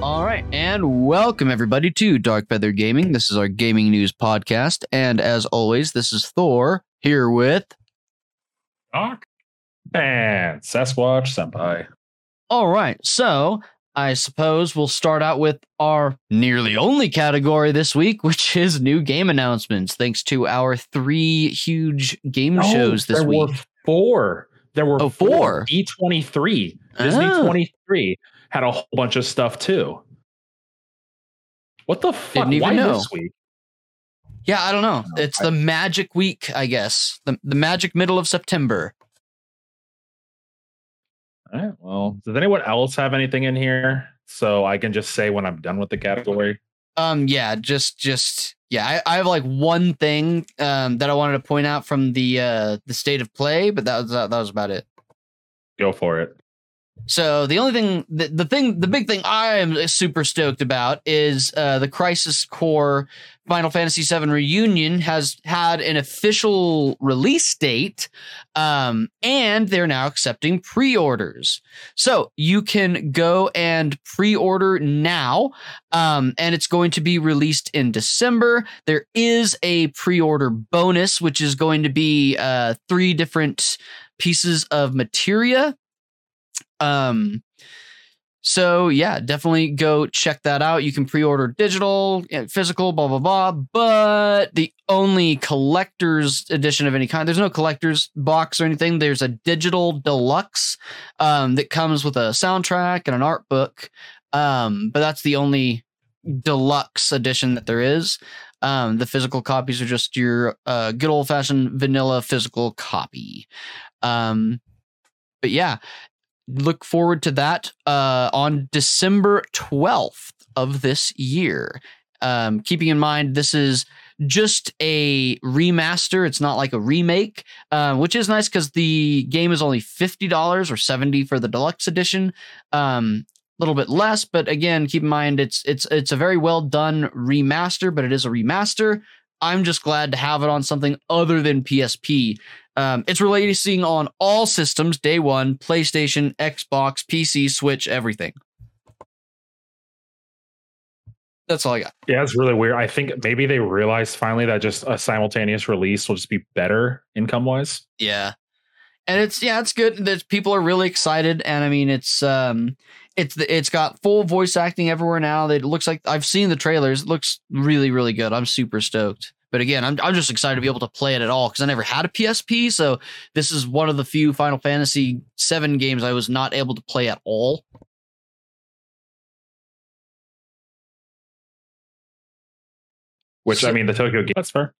All right, and welcome everybody to Dark Feather Gaming. This is our gaming news podcast, and as always, this is Thor here with. Doc and Sasquatch Senpai. All right, so I suppose we'll start out with our nearly only category this week, which is new game announcements. Thanks to our three huge game shows this there week. were four. There were Oh, four. D23. Disney Ah. 23 had a whole bunch of stuff too. What the fuck? Didn't even Why know. this week? Yeah, I don't know. It's the magic week, I guess. The the magic middle of September. All right. Well, does anyone else have anything in here? So I can just say when I'm done with the category. Um, yeah, just just yeah, I, I have like one thing um that I wanted to point out from the uh the state of play, but that was that was about it. Go for it. So the only thing, the, the thing, the big thing I am super stoked about is uh, the Crisis Core Final Fantasy VII Reunion has had an official release date, um, and they're now accepting pre-orders. So you can go and pre-order now, um, and it's going to be released in December. There is a pre-order bonus, which is going to be uh, three different pieces of materia um, so yeah, definitely go check that out. You can pre-order digital, yeah, physical, blah blah blah. But the only collector's edition of any kind, there's no collector's box or anything. There's a digital deluxe um, that comes with a soundtrack and an art book. Um, but that's the only deluxe edition that there is. Um, the physical copies are just your uh, good old fashioned vanilla physical copy. Um, but yeah, look forward to that uh, on December 12th of this year. Um, keeping in mind, this is just a remaster. It's not like a remake, uh, which is nice because the game is only $50 or 70 for the deluxe edition. Um, a little bit less, but again, keep in mind it's it's it's a very well done remaster, but it is a remaster. I'm just glad to have it on something other than PSP. Um, it's releasing on all systems day one PlayStation, Xbox, PC, Switch, everything. That's all I got. Yeah, it's really weird. I think maybe they realized finally that just a simultaneous release will just be better income wise. Yeah. And it's yeah, it's good that people are really excited and I mean it's um it's the, it's got full voice acting everywhere now. It looks like I've seen the trailers. It looks really really good. I'm super stoked. But again, I'm I'm just excited to be able to play it at all cuz I never had a PSP, so this is one of the few Final Fantasy 7 games I was not able to play at all. Which So- I mean, the Tokyo game. That's fair.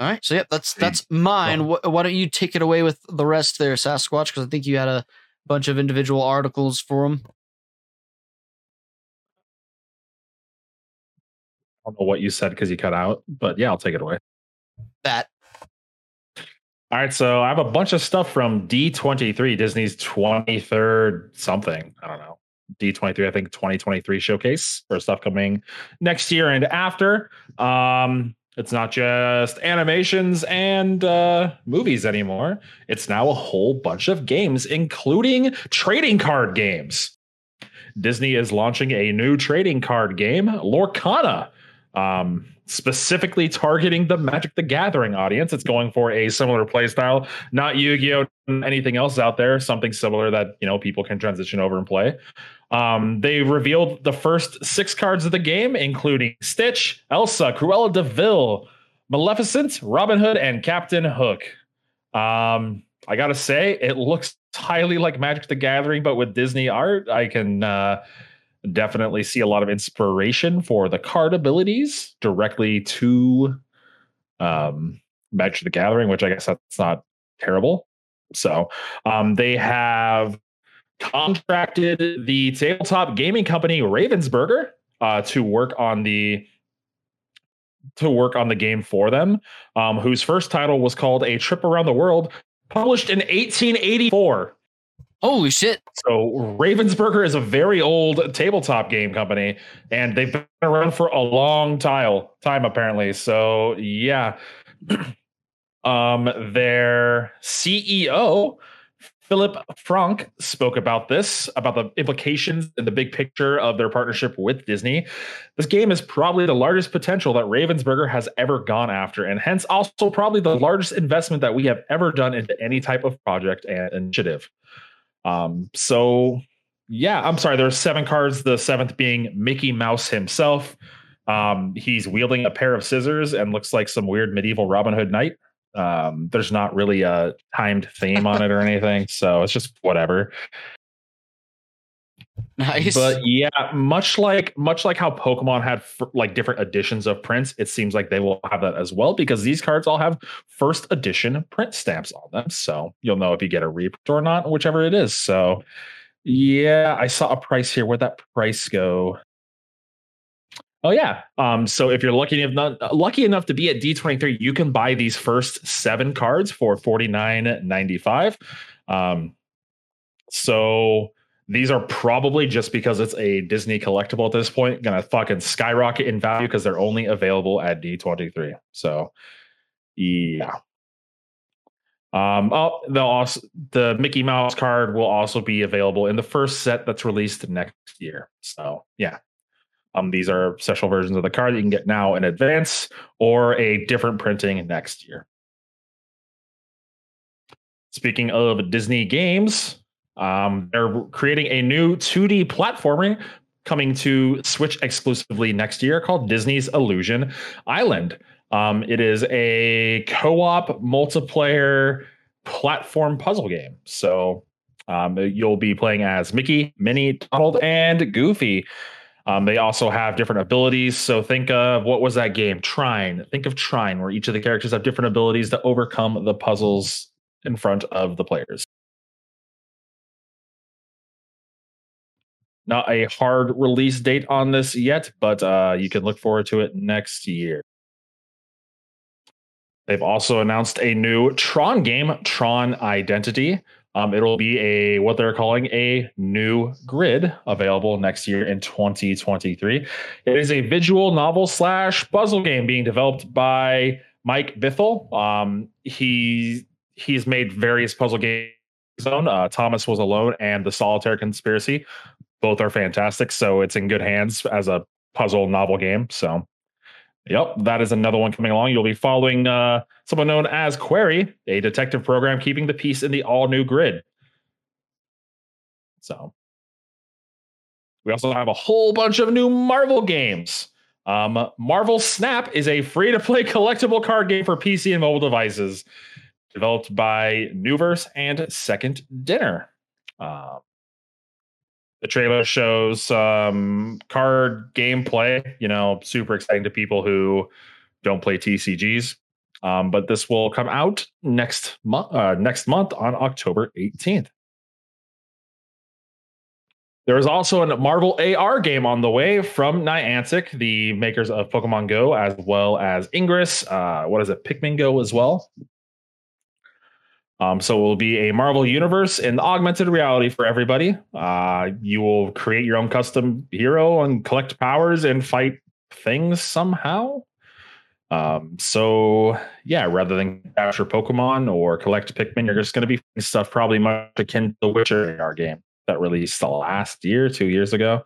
All right. So yep, that's that's mine. Wh- Why don't you take it away with the rest there, Sasquatch? Because I think you had a bunch of individual articles for them. I don't know what you said because you cut out, but yeah, I'll take it away. That All right, so I have a bunch of stuff from D23, Disney's 23rd something. I don't know. D23, I think 2023 showcase for stuff coming next year and after. Um, it's not just animations and uh, movies anymore. It's now a whole bunch of games, including trading card games. Disney is launching a new trading card game, Lorcana, um, specifically targeting the Magic the Gathering audience. It's going for a similar playstyle, not Yu-Gi-Oh, anything else out there, something similar that you know people can transition over and play. Um, they revealed the first six cards of the game, including Stitch, Elsa, Cruella de Vil, Maleficent, Robin Hood, and Captain Hook. Um, I gotta say, it looks highly like Magic the Gathering, but with Disney art. I can uh, definitely see a lot of inspiration for the card abilities directly to um, Magic the Gathering, which I guess that's not terrible. So um, they have contracted the tabletop gaming company Ravensburger uh, to work on the to work on the game for them, um, whose first title was called A Trip Around the World, published in 1884. Holy shit! So Ravensburger is a very old tabletop game company, and they've been around for a long time, time apparently. So yeah, um, their CEO Philip Frank spoke about this, about the implications and the big picture of their partnership with Disney. This game is probably the largest potential that Ravensburger has ever gone after, and hence also probably the largest investment that we have ever done into any type of project and initiative. Um, so yeah, I'm sorry, there's seven cards, the seventh being Mickey Mouse himself. Um, he's wielding a pair of scissors and looks like some weird medieval Robin Hood knight. Um, there's not really a timed theme on it or anything, so it's just whatever. Nice. But yeah, much like much like how Pokemon had f- like different editions of prints, it seems like they will have that as well because these cards all have first edition print stamps on them. So you'll know if you get a reprint or not, whichever it is. So yeah, I saw a price here. Where'd that price go? Oh yeah. Um, so if you're lucky enough lucky enough to be at D23, you can buy these first seven cards for $49.95. Um, so these are probably just because it's a Disney collectible at this point, gonna fucking skyrocket in value because they're only available at D23. So yeah. Um, oh, they'll also the Mickey Mouse card will also be available in the first set that's released next year. So yeah, um, these are special versions of the card that you can get now in advance or a different printing next year. Speaking of Disney games, um, they're creating a new 2D platformer coming to Switch exclusively next year called Disney's Illusion Island. Um, it is a co-op multiplayer platform puzzle game. So um, you'll be playing as Mickey, Minnie, Donald, and Goofy. Um, they also have different abilities. So think of what was that game? Trine. Think of Trine, where each of the characters have different abilities to overcome the puzzles in front of the players. Not a hard release date on this yet, but uh, you can look forward to it next year. They've also announced a new Tron game, Tron Identity. Um, it'll be a what they're calling a new grid available next year in 2023. It is a visual novel slash puzzle game being developed by Mike Bithell. Um, he he's made various puzzle games. Own. Uh, Thomas was alone and the Solitaire Conspiracy. Both are fantastic, so it's in good hands as a puzzle novel game. So Yep, that is another one coming along. You'll be following uh, someone known as Query, a detective program keeping the peace in the all new grid. So, we also have a whole bunch of new Marvel games. Um, Marvel Snap is a free to play collectible card game for PC and mobile devices, developed by Nuverse and Second Dinner. Uh, the trailer shows some card gameplay, you know, super exciting to people who don't play TCGs. Um, but this will come out next month uh, next month on October 18th. There is also a Marvel AR game on the way from Niantic, the makers of Pokemon Go, as well as Ingress. Uh, what is it? Pikmin Go as well. Um, so it will be a Marvel universe in augmented reality for everybody. Uh, you will create your own custom hero and collect powers and fight things somehow. Um, so yeah, rather than capture Pokemon or collect Pikmin, you're just going to be stuff probably much akin to the Witcher AR game that released the last year, two years ago.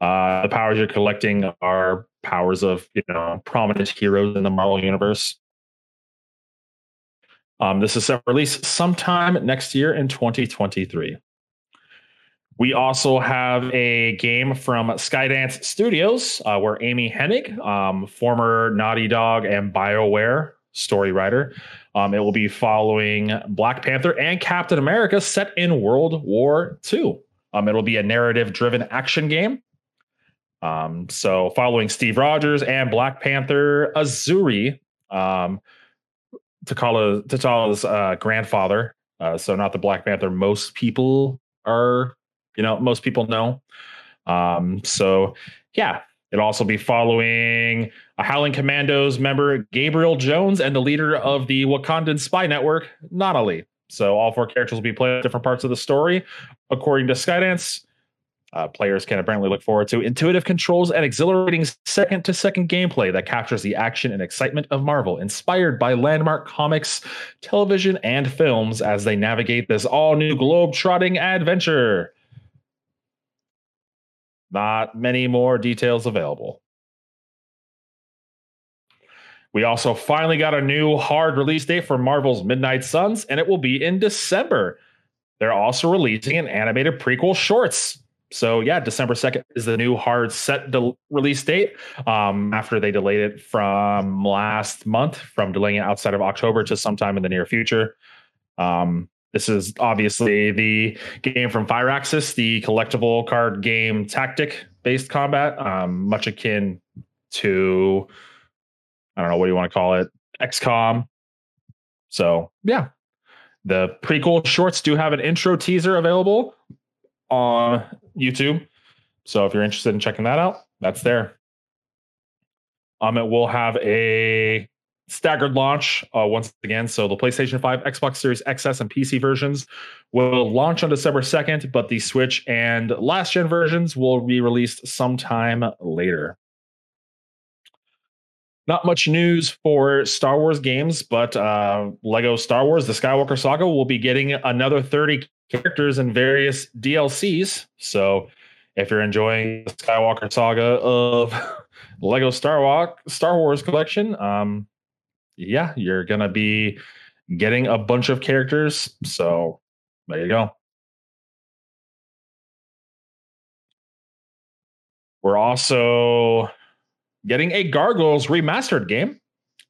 Uh, the powers you're collecting are powers of you know prominent heroes in the Marvel universe. Um, this is set for release sometime next year in 2023. We also have a game from Skydance Studios, uh, where Amy Hennig, um, former Naughty Dog and BioWare story writer, um, it will be following Black Panther and Captain America set in World War II. Um, it'll be a narrative driven action game. Um, so, following Steve Rogers and Black Panther Azzuri, um, T'Challa T'Challa's uh, grandfather. Uh, so not the Black Panther. Most people are, you know, most people know. Um, so yeah, it'll also be following a Howling Commandos member Gabriel Jones and the leader of the Wakandan spy network, Natalie. So all four characters will be playing different parts of the story, according to Skydance. Uh, players can apparently look forward to intuitive controls and exhilarating second to second gameplay that captures the action and excitement of Marvel, inspired by landmark comics, television, and films as they navigate this all new globe trotting adventure. Not many more details available. We also finally got a new hard release date for Marvel's Midnight Suns, and it will be in December. They're also releasing an animated prequel shorts. So yeah, December 2nd is the new hard set release date. Um, after they delayed it from last month, from delaying it outside of October to sometime in the near future. Um, this is obviously the game from Firaxis, the collectible card game tactic based combat, um, much akin to, I don't know, what do you want to call it? XCOM. So, yeah. The prequel shorts do have an intro teaser available on YouTube. So, if you're interested in checking that out, that's there. Um, it will have a staggered launch uh, once again. So the PlayStation 5, Xbox Series XS, and PC versions will launch on December 2nd, but the Switch and last gen versions will be released sometime later. Not much news for Star Wars games, but uh, Lego Star Wars The Skywalker Saga will be getting another 30 characters and various DLCs. So if you're enjoying the Skywalker Saga of Lego Star, Walk, Star Wars collection, um, yeah, you're gonna be getting a bunch of characters. So there you go. We're also getting a Gargoyles remastered game.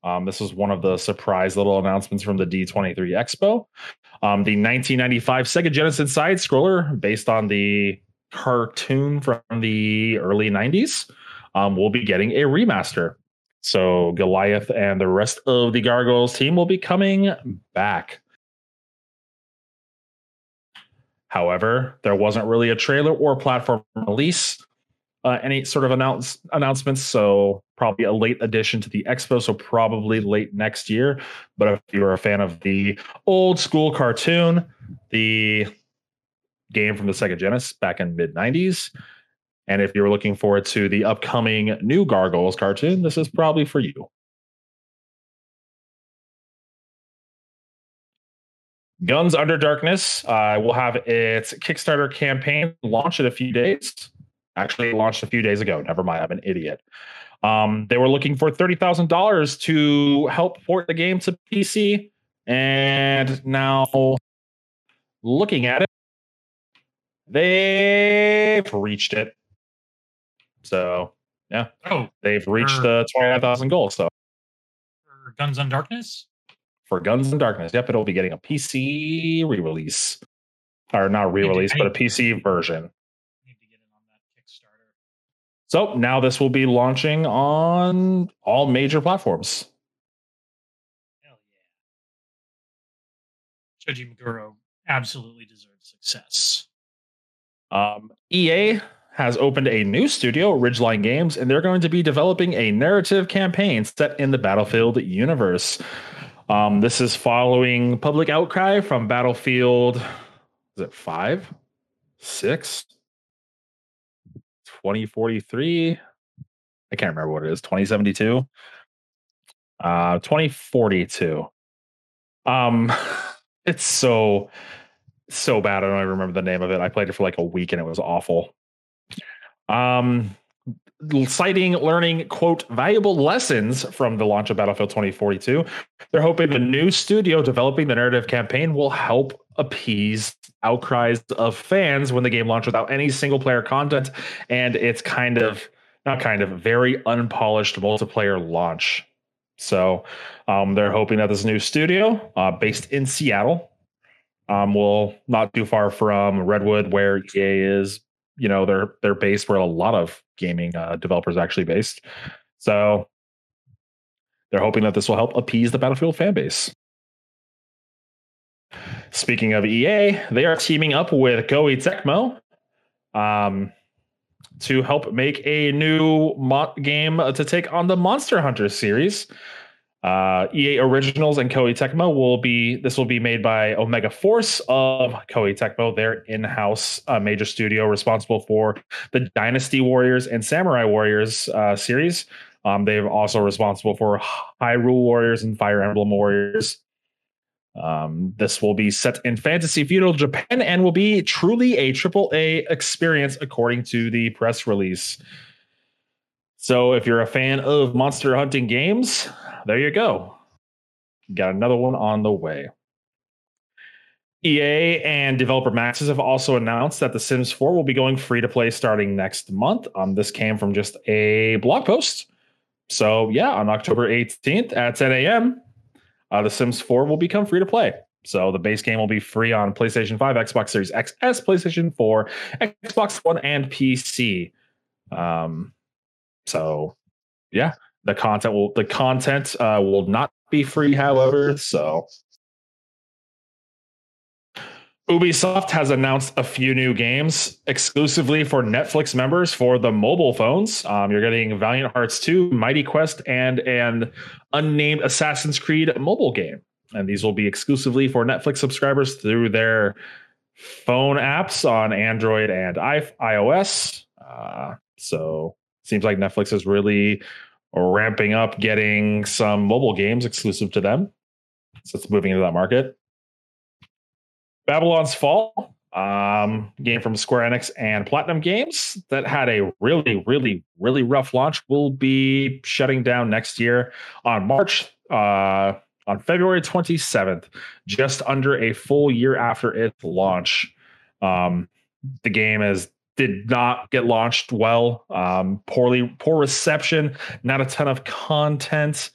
Um, this was one of the surprise little announcements from the D23 Expo. Um, the 1995 Sega Genesis side scroller, based on the cartoon from the early 90s, um, will be getting a remaster. So Goliath and the rest of the Gargoyles team will be coming back. However, there wasn't really a trailer or platform release, uh, any sort of announce announcements. So probably a late addition to the expo. So probably late next year. But if you're a fan of the old school cartoon, the game from the Sega Genesis back in mid 90s, and if you're looking forward to the upcoming new Gargoyles cartoon, this is probably for you. Guns Undarkness uh, will have its Kickstarter campaign launch in a few days. Actually, launched a few days ago. Never mind, I'm an idiot. Um, they were looking for $30,000 to help port the game to PC. And now, looking at it, they've reached it. So yeah. Oh, they've reached the twenty nine thousand goal. So for Guns Undarkness. For Guns Undarkness, yep, it'll be getting a PC re release, or not re release, but a PC version. So now this will be launching on all major platforms. Hell yeah. Shoji Meguro absolutely deserves success. Um, EA has opened a new studio, Ridgeline Games, and they're going to be developing a narrative campaign set in the Battlefield universe. Um, this is following public outcry from Battlefield. Is it five, six, 2043? I can't remember what it is. 2072, uh, 2042. Um, it's so so bad. I don't even remember the name of it. I played it for like a week and it was awful. Um, citing learning quote valuable lessons from the launch of battlefield 2042 they're hoping the new studio developing the narrative campaign will help appease outcries of fans when the game launched without any single player content and it's kind of not kind of very unpolished multiplayer launch. So um, they're hoping that this new studio uh, based in seattle um, will not too far from redwood where ea is you know they're they're based where a lot of gaming uh, developers actually based. So they're hoping that this will help appease the Battlefield fan base. Speaking of EA, they are teaming up with Koei Tecmo um, to help make a new mo- game to take on the Monster Hunter series. Uh, EA Originals and Koei Tecmo will be this will be made by Omega Force of Koei Tecmo, their in-house uh, major studio responsible for the Dynasty Warriors and Samurai Warriors uh, series. Um, they're also responsible for Hyrule Warriors and Fire Emblem Warriors. Um, this will be set in fantasy feudal Japan and will be truly a triple A experience, according to the press release. So, if you're a fan of monster hunting games, there you go. Got another one on the way. EA and Developer Maxis have also announced that The Sims 4 will be going free to play starting next month. Um, this came from just a blog post. So, yeah, on October 18th at 10 a.m., uh, The Sims 4 will become free to play. So the base game will be free on PlayStation 5, Xbox Series XS, PlayStation 4, Xbox One, and PC. Um, so yeah, the content will the content uh, will not be free, however. So Ubisoft has announced a few new games exclusively for Netflix members for the mobile phones. Um, you're getting Valiant Hearts 2, Mighty Quest, and an unnamed Assassin's Creed mobile game. And these will be exclusively for Netflix subscribers through their phone apps on Android and iOS. Uh, so seems like Netflix is really ramping up getting some mobile games exclusive to them. So it's moving into that market. Babylon's Fall, um, game from Square Enix and Platinum Games that had a really, really, really rough launch, will be shutting down next year on March, uh, on February 27th, just under a full year after its launch. Um, the game is did not get launched well. Um, poorly, poor reception, not a ton of content.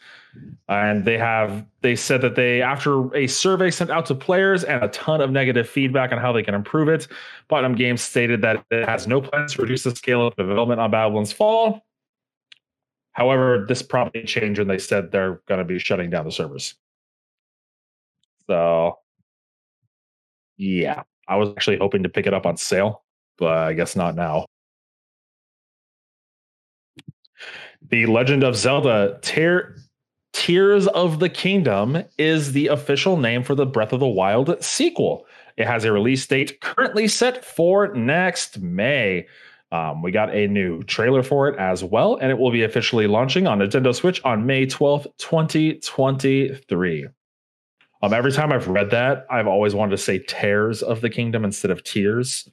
And they have they said that they after a survey sent out to players and a ton of negative feedback on how they can improve it platinum games stated that it has no plans to reduce the scale of development on babylon's fall. However this probably changed when they said they're going to be shutting down the servers. So yeah i was actually hoping to pick it up on sale but i guess not now the legend of zelda tear Tears of the Kingdom is the official name for the Breath of the Wild sequel. It has a release date currently set for next May. Um, we got a new trailer for it as well, and it will be officially launching on Nintendo Switch on May 12th, 2023. Um, every time I've read that, I've always wanted to say Tears of the Kingdom instead of Tears,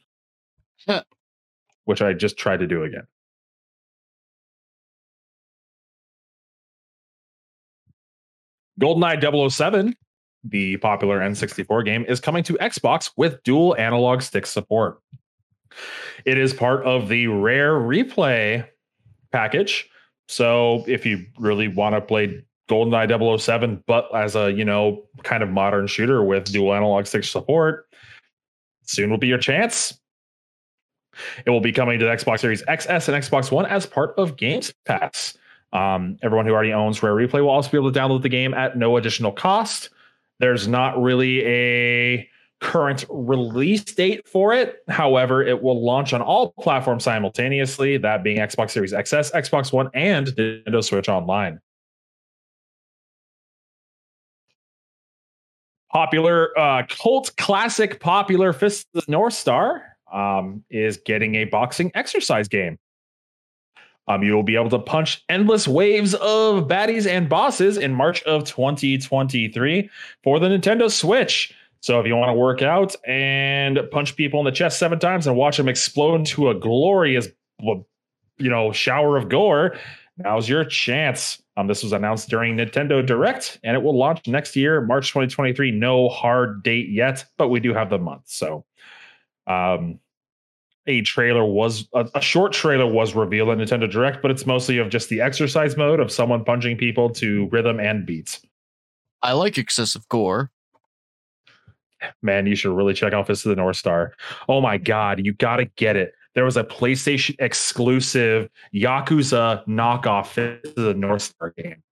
which I just tried to do again. GoldenEye 007, the popular N64 game, is coming to Xbox with dual analog stick support. It is part of the Rare Replay package. So if you really want to play GoldenEye 007, but as a, you know, kind of modern shooter with dual analog stick support, soon will be your chance. It will be coming to the Xbox Series XS and Xbox One as part of Games Pass. Um, everyone who already owns Rare Replay will also be able to download the game at no additional cost. There's not really a current release date for it. However, it will launch on all platforms simultaneously, that being Xbox Series XS, Xbox One, and Nintendo Switch Online. Popular uh, cult classic popular Fist of the North Star um, is getting a boxing exercise game. Um, you will be able to punch endless waves of baddies and bosses in March of 2023 for the Nintendo Switch. So if you want to work out and punch people in the chest seven times and watch them explode into a glorious, you know, shower of gore, now's your chance. Um, this was announced during Nintendo Direct, and it will launch next year, March 2023. No hard date yet, but we do have the month. So, um, a trailer was a, a, short trailer was revealed at Nintendo Direct, but it's mostly of just the exercise mode of someone punching people to rhythm and beats. I like excessive gore. Man, you should really check out Fist of the North Star. Oh my god, you gotta get it. There was a PlayStation exclusive Yakuza knockoff Fist of the North Star game.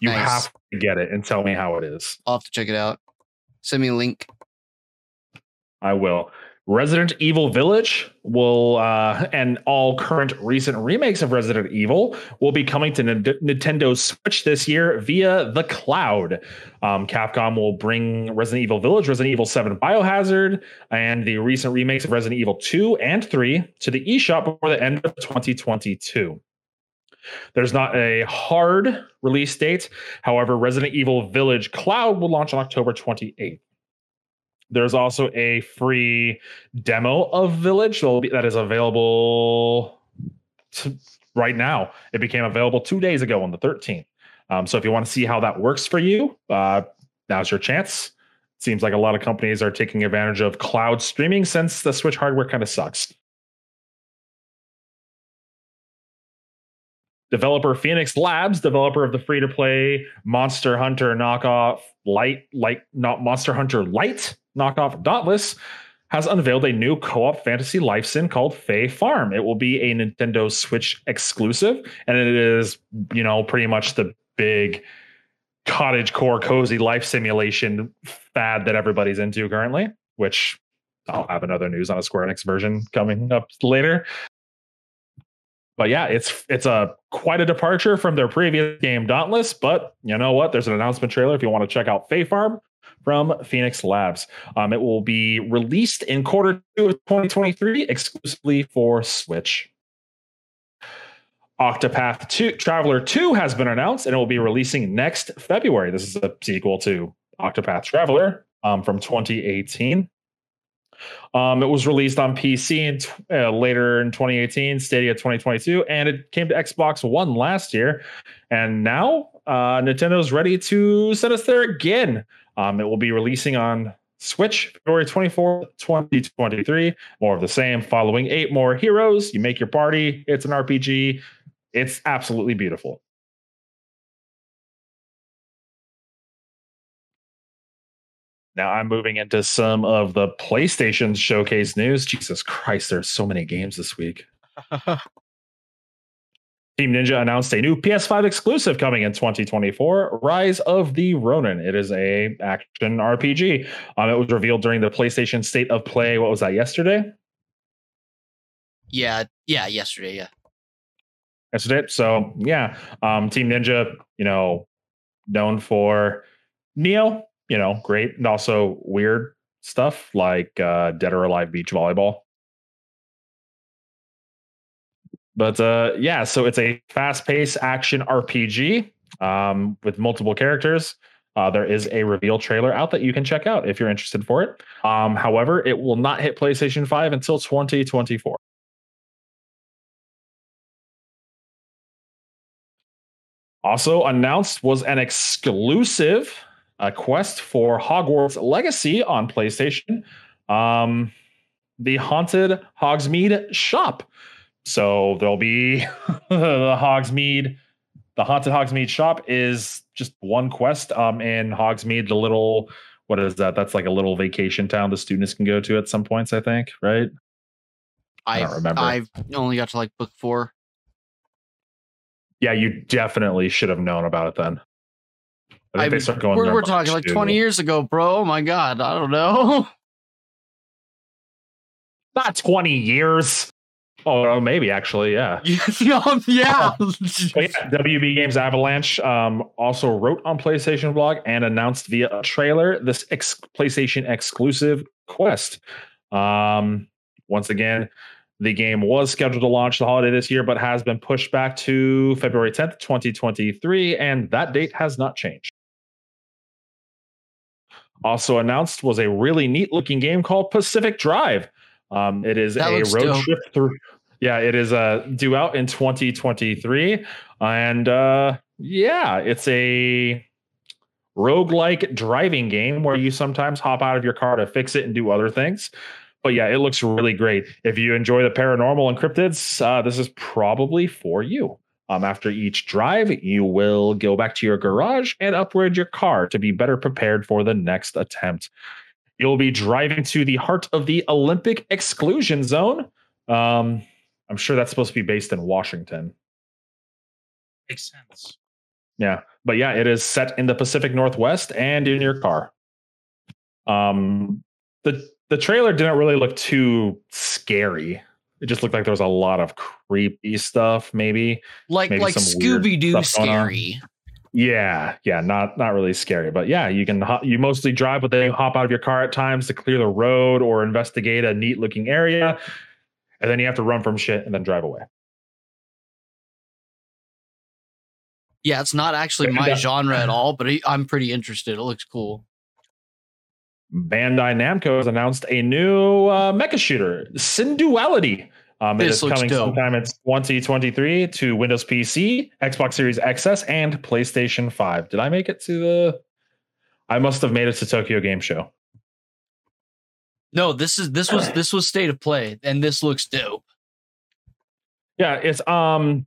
You nice. have to get it and tell me how it is. I'll have to check it out. Send me a link. I will. Resident Evil Village will, uh, and all current recent remakes of Resident Evil will be coming to N- Nintendo Switch this year via the cloud. Um, Capcom will bring Resident Evil Village, Resident Evil 7 Biohazard, and the recent remakes of Resident Evil 2 and 3 to the eShop before the end of 2022. There's not a hard release date. However, Resident Evil Village Cloud will launch on October 28th. There's also a free demo of Village that is available to, right now. It became available two days ago on the 13th. Um, so if you want to see how that works for you, uh, now's your chance. Seems like a lot of companies are taking advantage of cloud streaming since the Switch hardware kind of sucks. Developer Phoenix Labs, developer of the free to play Monster Hunter knockoff light, like not Monster Hunter Light knockoff Dauntless has unveiled a new co-op fantasy life sim called Fae Farm. It will be a Nintendo Switch exclusive, and it is, you know, pretty much the big cottage core cozy life simulation fad that everybody's into currently, which I'll have another news on a Square Enix version coming up later. But yeah, it's it's a quite a departure from their previous game Dauntless, but you know what? There's an announcement trailer if you want to check out Fae Farm from Phoenix Labs. Um, it will be released in quarter two of 2023 exclusively for Switch. Octopath 2 Traveler 2 has been announced and it will be releasing next February. This is a sequel to Octopath Traveler um, from 2018. Um, it was released on PC in t- uh, later in 2018, Stadia 2022, and it came to Xbox One last year. And now uh, Nintendo's ready to send us there again um, it will be releasing on Switch February 24th, 2023. More of the same, following eight more heroes. You make your party. It's an RPG. It's absolutely beautiful. Now I'm moving into some of the PlayStation showcase news. Jesus Christ, there's so many games this week. Team Ninja announced a new PS5 exclusive coming in 2024, Rise of the Ronin. It is a action RPG. Um, it was revealed during the PlayStation State of Play. What was that? Yesterday. Yeah, yeah, yesterday. Yeah, yesterday. So yeah, um, Team Ninja, you know, known for Nioh, you know, great, and also weird stuff like uh, Dead or Alive Beach Volleyball. But uh, yeah, so it's a fast-paced action RPG um, with multiple characters. Uh, there is a reveal trailer out that you can check out if you're interested for it. Um, however, it will not hit PlayStation 5 until 2024. Also announced was an exclusive uh, quest for Hogwarts Legacy on PlayStation. Um, the Haunted Hogsmeade shop. So there'll be the Hogsmeade, the haunted Hogsmeade shop is just one quest um in Hogsmeade, the little what is that? That's like a little vacation town the students can go to at some points, I think, right? I don't remember. I've only got to like book four. Yeah, you definitely should have known about it then. I think I, they start going. We're, we're talking like 20 years ago, bro. Oh my god, I don't know. Not 20 years. Oh, maybe actually, yeah. yeah. yeah. WB Games Avalanche um, also wrote on PlayStation blog and announced via a trailer this ex- PlayStation exclusive quest. Um, once again, the game was scheduled to launch the holiday this year, but has been pushed back to February 10th, 2023, and that date has not changed. Also announced was a really neat looking game called Pacific Drive. Um, it is that a road dope. trip through. Yeah, it is uh, due out in 2023, and uh, yeah, it's a roguelike driving game where you sometimes hop out of your car to fix it and do other things. But yeah, it looks really great. If you enjoy the paranormal and cryptids, uh, this is probably for you. Um, after each drive, you will go back to your garage and upgrade your car to be better prepared for the next attempt. You'll be driving to the heart of the Olympic exclusion zone. Um, I'm sure that's supposed to be based in Washington. Makes sense. Yeah, but yeah, it is set in the Pacific Northwest and in your car. Um, the the trailer didn't really look too scary. It just looked like there was a lot of creepy stuff, maybe. Like Maybe like Scooby Doo scary. Yeah, yeah, not not really scary, but yeah, you can you mostly drive, but then you hop out of your car at times to clear the road or investigate a neat looking area, and then you have to run from shit and then drive away. Yeah, it's not actually my genre at all, but I'm pretty interested. It looks cool. Bandai Namco has announced a new uh, mecha shooter, Synduality. Um, it This is looks coming dope. sometime in 2023 to Windows PC, Xbox Series XS, and PlayStation 5. Did I make it to the? I must have made it to Tokyo Game Show. No, this is this was this was state of play, and this looks dope. Yeah, it's um,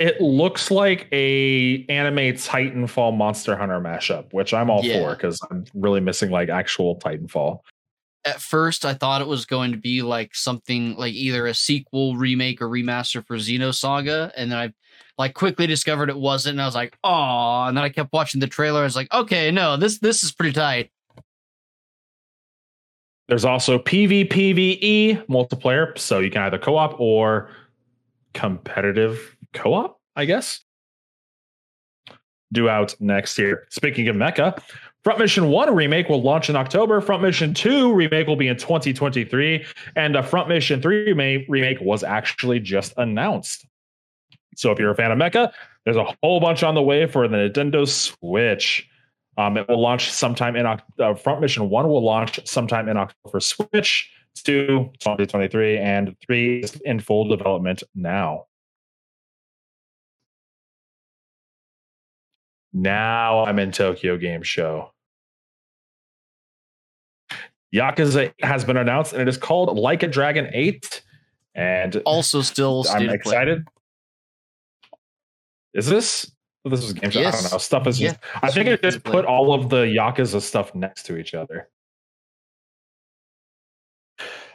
it looks like a anime Titanfall Monster Hunter mashup, which I'm all Yeah. for because I'm really missing like actual Titanfall. At first, I thought it was going to be like something like either a sequel, remake, or remaster for Xenosaga, and then I like quickly discovered it wasn't, and I was like, "Oh!" And then I kept watching the trailer. I was like, "Okay, no, this this is pretty tight." There's also PvPvE multiplayer, so you can either co-op or competitive co-op, I guess. Due out next year. Speaking of Mecha, Front Mission 1 remake will launch in October. Front Mission 2 remake will be in 2023. And a Front Mission 3 remake, was actually just announced. So if you're a fan of Mecha, there's a whole bunch on the way for the Nintendo Switch. Um, it will launch sometime in uh, Front Mission 1 will launch sometime in October for Switch, 2 2023, and 3 is in full development now. Now I'm in Tokyo Game Show. Yakuza has been announced and it is called Like a Dragon 8. And Also, still I'm of play. excited. Is this? This is a game show. I don't know. Stuff is just. I think it just put all of the Yakuza stuff next to each other.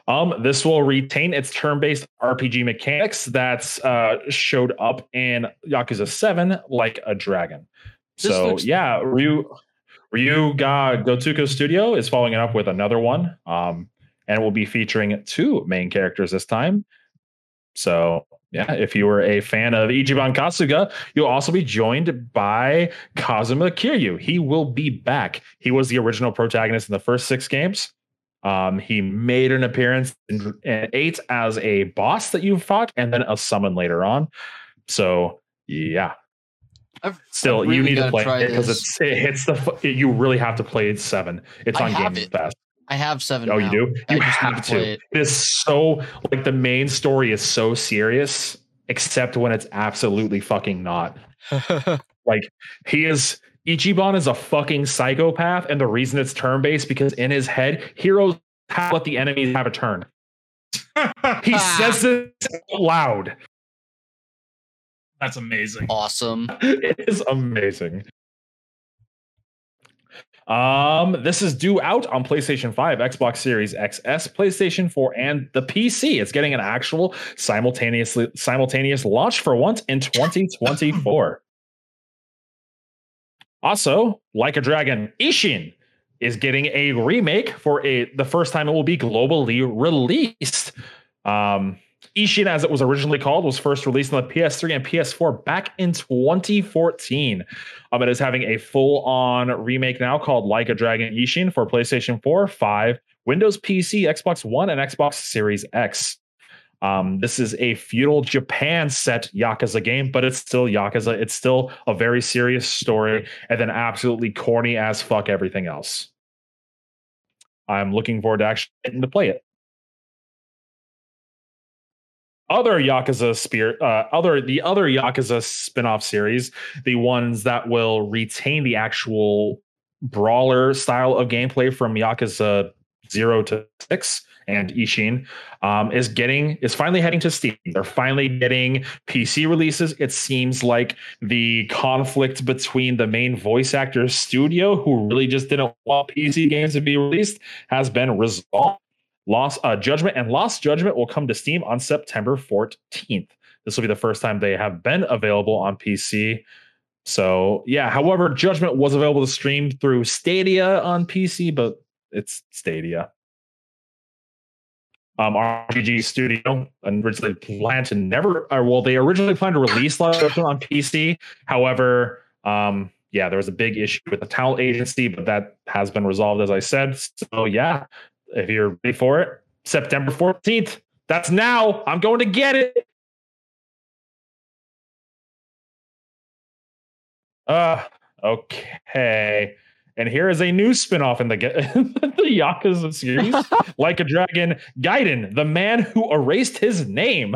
Um, this will retain its turn-based RPG mechanics that's uh, showed up in Yakuza Seven, like a dragon. This so looks- yeah, Ryu Ryu Ga Gotoku Studio is following it up with another one, um, and will be featuring two main characters this time. So yeah, if you were a fan of Ichiban Kasuga, you'll also be joined by Kazuma Kiryu. He will be back. He was the original protagonist in the first six games. Um, he made an appearance in in eight as a boss that you fought, and then a summon later on. So yeah, I've- still I've you need to play it because it's it hits the fu- you really have to play it seven. It's I on have Game it. Pass. I have seven. Oh, now. you do? You just have to to. it. It's so like the main story is so serious, except when it's absolutely fucking not. Like he is Ichiban is a fucking psychopath, and the reason it's turn based because in his head, heroes have let the enemies have a turn. He says this out loud. That's amazing. awesome. It is amazing. Um, this is due out on PlayStation 5, Xbox Series XS, PlayStation 4, and the PC. It's getting an actual simultaneously simultaneous launch for once in 2024. also, like a dragon, Ishin is getting a remake for a the first time it will be globally released. Um, Ishin, as it was originally called, was first released on the PS3 and PS4 back in 2014. Um, it is having a full-on remake now called Like a Dragon Ishin for PlayStation 4, 5, Windows PC, Xbox One, and Xbox Series X. Um, this is a feudal Japan set Yakuza game, but it's still Yakuza. It's still a very serious story, and then absolutely corny as fuck everything else. I'm looking forward to actually getting to play it other Yakuza spirit, uh, other the other Yakuza spin-off series, the ones that will retain the actual brawler style of gameplay from Yakuza zero to six and Ishin, um, is getting is finally heading to Steam. They're finally getting PC releases. It seems like the conflict between the main voice actors studio, who really just didn't want PC games to be released, has been resolved. Lost uh, Judgment and Lost Judgment will come to Steam on September 14th. This will be the first time they have been available on PC. So, yeah, however, Judgment was available to stream through Stadia on PC, but it's Stadia. Um, RGG Studio originally planned to never, or well, they originally planned to release Judgment on PC. However, um, yeah, there was a big issue with the talent agency, but that has been resolved, as I said. So yeah, if you're ready for it, September 14th. That's now. I'm going to get it. Uh, okay. And here is a new spinoff in the, the Yakuza series, like a dragon, Gaiden, the man who erased his name.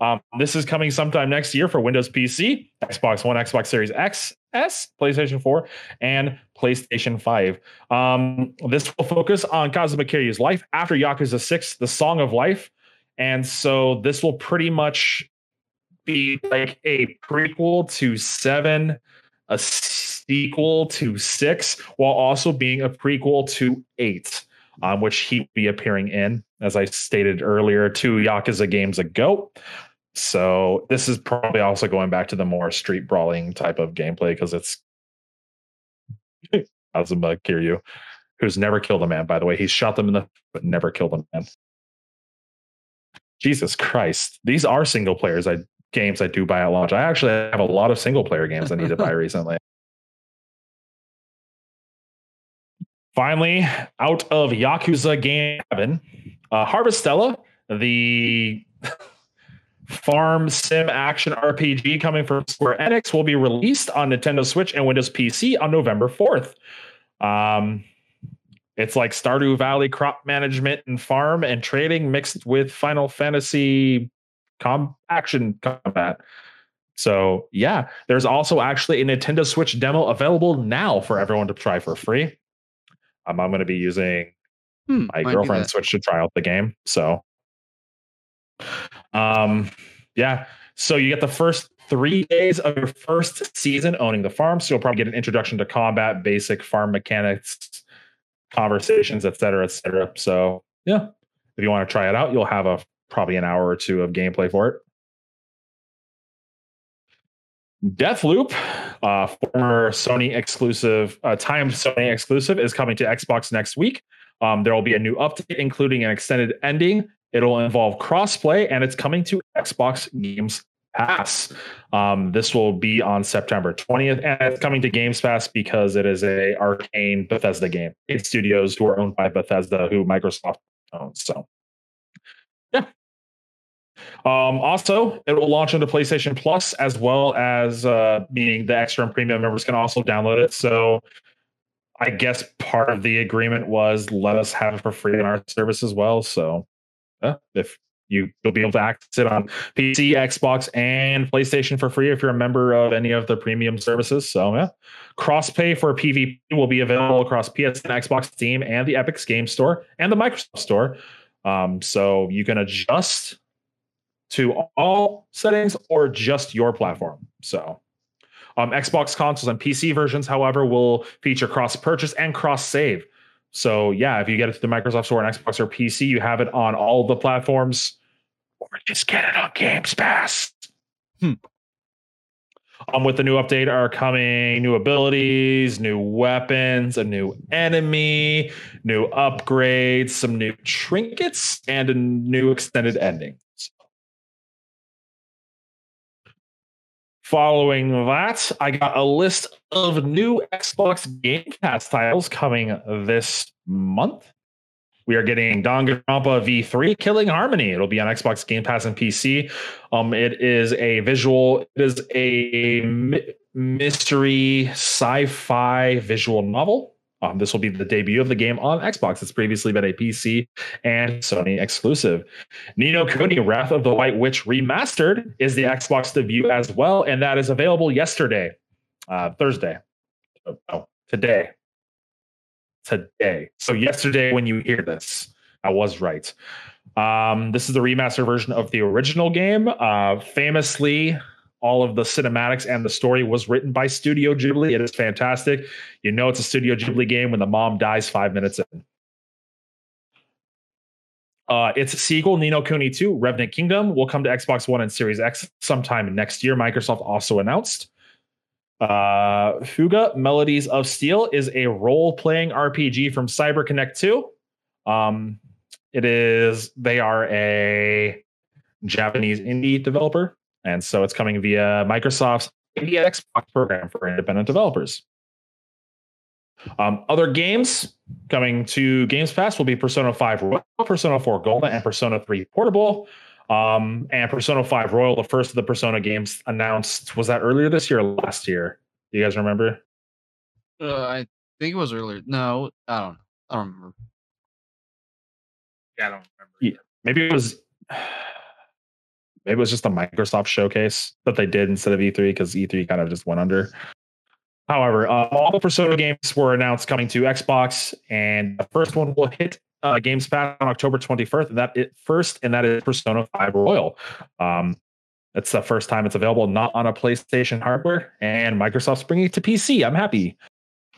Um, this is coming sometime next year for Windows PC, Xbox One, Xbox Series X, S, PlayStation 4, and PlayStation 5. Um, this will focus on Kazuma Kiryu's life after Yakuza 6, The Song of Life. And so this will pretty much be like a prequel to 7, a sequel to 6, while also being a prequel to 8, um, which he'd be appearing in, as I stated earlier, two Yakuza games ago. So this is probably also going back to the more street brawling type of gameplay because it's Kazuma Kiryu, who's never killed a man, by the way. He's shot them in the but never killed a man. Jesus Christ. These are single players I games I do buy at launch. I actually have a lot of single player games I need to buy recently. Finally, out of Yakuza Game Heaven, uh, Harvestella, the farm sim action RPG coming from Square Enix will be released on Nintendo Switch and Windows PC on November 4th. Um, it's like Stardew Valley crop management and farm and trading mixed with Final Fantasy com- action combat. So, yeah, there's also actually a Nintendo Switch demo available now for everyone to try for free. Um, I'm going to be using Hmm, my might do girlfriend switched to try out the game. So, um, yeah. So you get the first three days of your first season owning the farm. So you'll probably get an introduction to combat, basic farm mechanics, conversations, et cetera, et cetera. So yeah, if you want to try it out, you'll have a probably an hour or two of gameplay for it. Deathloop, uh, former Sony exclusive, uh, timed Sony exclusive, is coming to Xbox next week. Um, there will be a new update, including an extended ending. It'll involve crossplay, and it's coming to Xbox Games Pass. Um, this will be on September 20th, and it's coming to Games Pass because it is a Arkane Bethesda game. It's studios who are owned by Bethesda, who Microsoft owns. So, yeah. Um, also, it will launch into PlayStation Plus as well as uh, meaning the extra and premium members can also download it. So, I guess part of the agreement was let us have it for free on our service as well. So, if you you'll be able to access it on PC, Xbox, and PlayStation for free if you're a member of any of the premium services. So yeah, cross-play for PvP will be available across PS and Xbox, Steam, and the Epic Game Store and the Microsoft Store. Um, so you can adjust to all settings or just your platform. So. Um, Xbox consoles and PC versions, however, will feature cross purchase and cross save. So yeah, if you get it to the Microsoft Store on Xbox or PC, you have it on all the platforms, or just get it on Games Pass. Hmm. Um, with the new update are coming new abilities, new weapons, a new enemy, new upgrades, some new trinkets, and a new extended ending. Following that, I got a list of new Xbox Game Pass titles coming this month. We are getting Danganronpa V3 Killing Harmony. It'll be on Xbox Game Pass and PC. Um, it is a visual, it is a mystery sci-fi visual novel. Um, this will be the debut of the game on Xbox. It's previously been a PC and Sony exclusive. Ni no Kuni Wrath of the White Witch Remastered is the Xbox debut as well, and that is available yesterday, uh, Thursday. Oh, oh, today. Today. So, yesterday, when you hear this, I was right. Um, this is the remaster version of the original game. Uh, famously, all of the cinematics and the story was written by Studio Ghibli. It is fantastic. You know it's a Studio Ghibli game when the mom dies five minutes in. Uh, its sequel, Ni no Kuni 2, Revenant Kingdom, will come to Xbox One and Series X sometime next year. Microsoft also announced. Uh, Fuga Melodies of Steel is a role playing RPG from CyberConnect 2. Um, it is they are a Japanese indie developer, and so it's coming via Microsoft's Indie Xbox program for independent developers. Um, other games coming to Games Pass will be Persona 5 Royal, Persona 4 Golden, and Persona 3 Portable. Um, and Persona 5 Royal, the first of the Persona games announced, was that earlier this year or last year? Do you guys remember? Uh, I think it was earlier. No, I don't. I don't remember. Yeah, I don't remember. Yeah. Maybe it was. Maybe it was just a Microsoft showcase that they did instead of E3 because E3 kind of just went under. However, uh, all the Persona games were announced coming to Xbox, and the first one will hit uh, Games Pass on October 21st. And that it first, and that is Persona 5 Royal. Um, it's the first time it's available not on a PlayStation hardware, and Microsoft's bringing it to PC. I'm happy.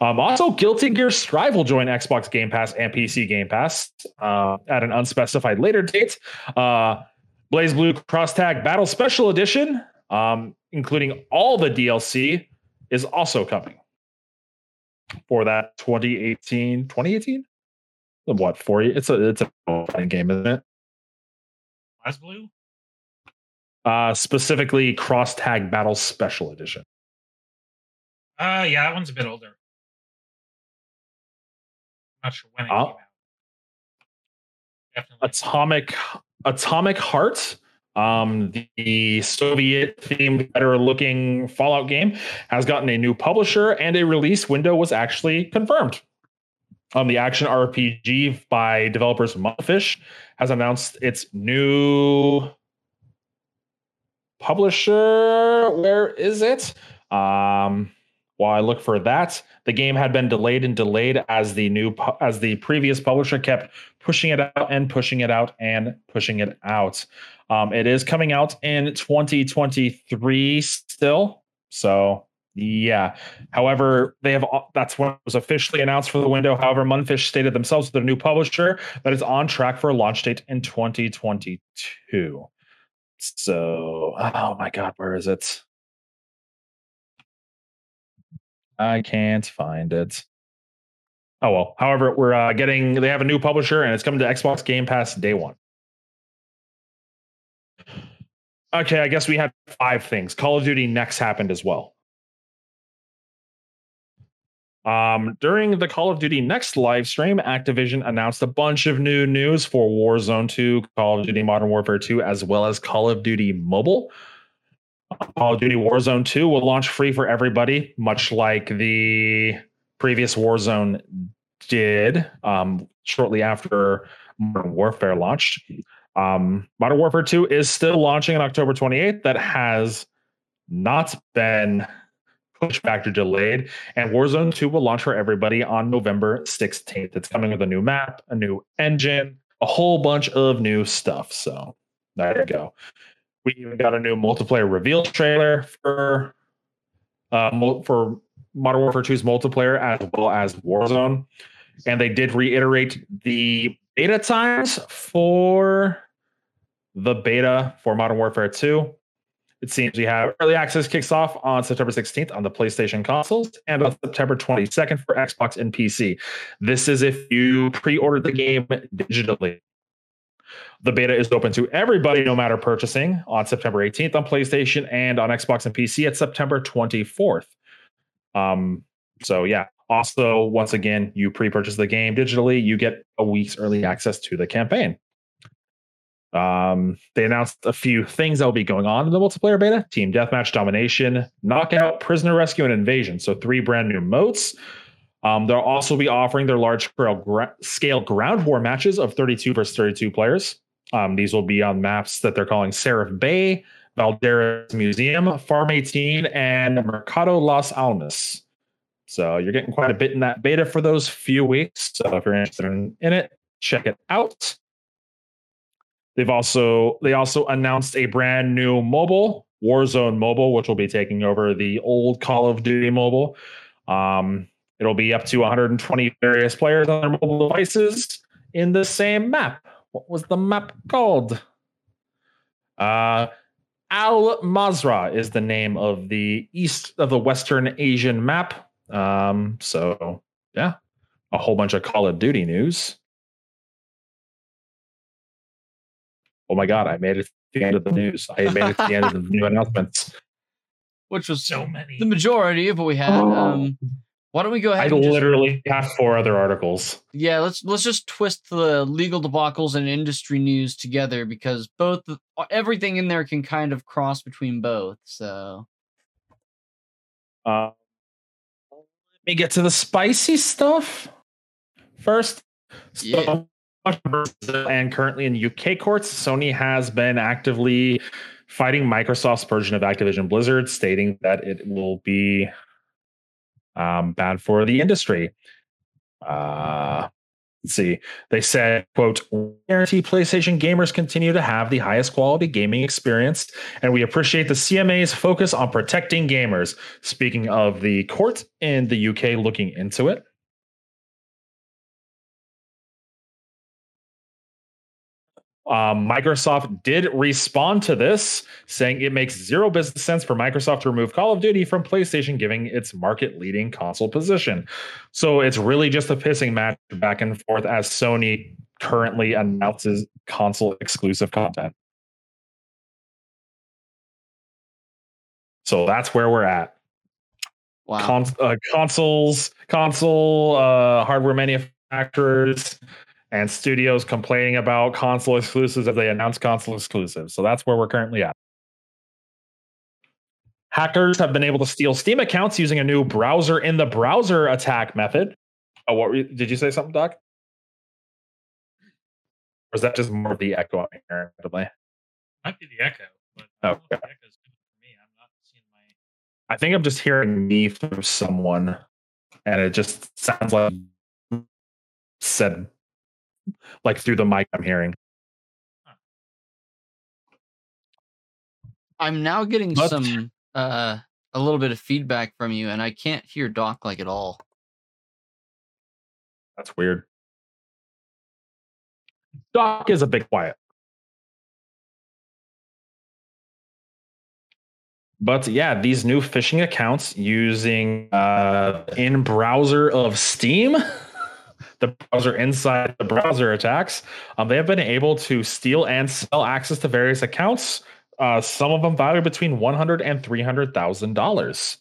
Um, also, Guilty Gear Strive will join Xbox Game Pass and PC Game Pass uh, at an unspecified later date. Uh, BlazBlue Cross Tag Battle Special Edition, um, including all the DLC, is also coming for that 2018 2018 what for you it's a it's a game isn't it BlazBlue? uh specifically cross tag battle special edition Uh yeah, that one's a bit older. I'm Not sure when it Oh. came out. Definitely. atomic atomic heart um the soviet themed better looking fallout game has gotten a new publisher and a release window was actually confirmed. Um the action rpg by developers Mundfish has announced its new publisher. Where is it? Um while I look for that, the game had been delayed and delayed as the new as the previous publisher kept pushing it out and pushing it out and pushing it out. Um, it is coming out in 2023 still. So yeah. However, they have that's when it was officially announced for the window. However, Mundfish stated themselves their new publisher that is on track for a launch date in 2022. So, oh my god, where is it? I can't find it. Oh well. However, we're uh, getting they have a new publisher and it's coming to Xbox Game Pass day one. Okay, I guess we had five things. Call of Duty Next happened as well. Um, during the Call of Duty Next live stream, Activision announced a bunch of new news for Warzone 2, Call of Duty Modern Warfare 2, as well as Call of Duty Mobile. Call of Duty Warzone 2 will launch free for everybody, much like the previous Warzone did um, shortly after Modern Warfare launched. Um, Modern Warfare 2 is still launching on October 28th. That has not been pushed back or delayed. And Warzone 2 will launch for everybody on November 16th. It's coming with a new map, a new engine, a whole bunch of new stuff. So there you go. We even got a new multiplayer reveal trailer for uh for Modern Warfare 2's multiplayer as well as Warzone. And they did reiterate the beta times for the beta for Modern Warfare 2. It seems we have early access kicks off on September 16th on the PlayStation consoles and on September 22nd for Xbox and PC. This is if you pre ordered the game digitally. The beta is open to everybody, no matter purchasing, on September 18th on PlayStation and on Xbox and PC at September 24th. Um, so yeah. Also, once again, you pre-purchase the game digitally, you get a week's early access to the campaign. Um, they announced a few things that will be going on in the multiplayer beta: team deathmatch, domination, knockout, prisoner rescue, and invasion. So three brand new modes. Um, they'll also be offering their large scale, ground war matches of 32 versus 32 players. Um, these will be on maps that they're calling Sariff Bay, Valderas Museum, Farm 18, and Mercado Las Almas. So you're getting quite a bit in that beta for those few weeks. So if you're interested in, in it, check it out. They've also they also announced a brand new mobile Warzone mobile, which will be taking over the old Call of Duty mobile. Um, it'll be up to 120 various players on their mobile devices in the same map. What was the map called? Uh, Al Mazrah is the name of the east of the Western Asian map. Um, so yeah, a whole bunch of Call of Duty news. Oh my god, I made it to the end of the news. I made it to the end of the new announcements. Which was So many. the majority of what we had. Um, why don't we go I ahead? and just- literally have four other articles. yeah, let's let's just twist the legal debacles and industry news together because both everything in there can kind of cross between both. So Uh, let me get to the spicy stuff first. So, and currently in UK courts, Sony has been actively fighting Microsoft's version of Activision Blizzard, stating that it will be um, bad for the industry. Uh, let's see. They said, "quote Guarantee PlayStation gamers continue to have the highest quality gaming experience, and we appreciate the CMA's focus on protecting gamers." Speaking of the court in the UK looking into it. Um, Microsoft did respond to this, saying it makes zero business sense for Microsoft to remove Call of Duty from PlayStation, giving its market leading console position. So it's really just a pissing match back and forth as Sony currently announces console exclusive content. So that's where we're at. wow, Cons- uh, consoles, console uh, hardware manufacturers, and studios complaining about console exclusives as they announce console exclusives. So that's where we're currently at. Hackers have been able to steal Steam accounts using a new browser in the browser attack method. Oh, what were you, did you say something, Doc? Or is that just more of the echo I'm? Might be the echo. But I don't know if Okay. the echo's me. I'm not seeing my. I think I'm just hearing me through someone, and it just sounds like said like through the mic I'm hearing. I'm now getting But- some uh a little bit of feedback from you, and I can't hear Doc like at all. That's weird. Doc is a bit quiet. But yeah, these new phishing accounts using uh, in browser of Steam, the browser inside the browser attacks, um, they have been able to steal and sell access to various accounts. Uh, some of them valued between one hundred and three hundred thousand dollars.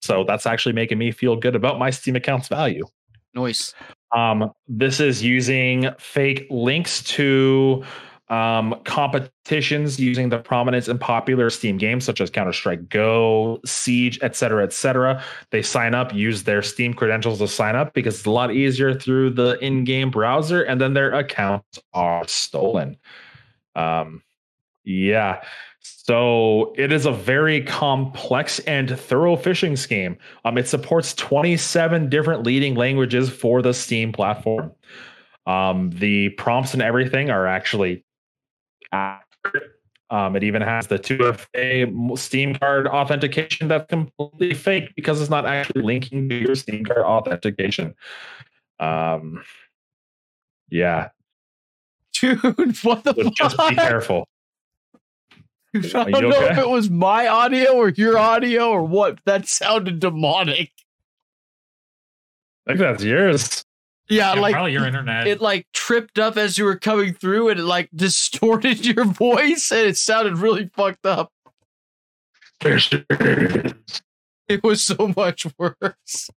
So that's actually making me feel good about my Steam account's value. Nice. Um, this is using fake links to um, competitions using the prominence in popular Steam games such as Counter Strike Go, Siege, etc., etc. They sign up, use their Steam credentials to sign up because it's a lot easier through the in-game browser, and then their accounts are stolen. Um, yeah. So it is a very complex and thorough phishing scheme. Um, it supports 27 different leading languages for the Steam platform. Um, the prompts and everything are actually accurate. Um, it even has the 2FA Steam card authentication that's completely fake because it's not actually linking to your Steam card authentication. Um, yeah, Dude, what the so just be careful. I don't know if it was my audio or your audio or what. That sounded demonic. I think that's yours. Yeah, Yeah, like probably your internet. it like tripped up as you were coming through and it like distorted your voice and it sounded really fucked up. It was so much worse.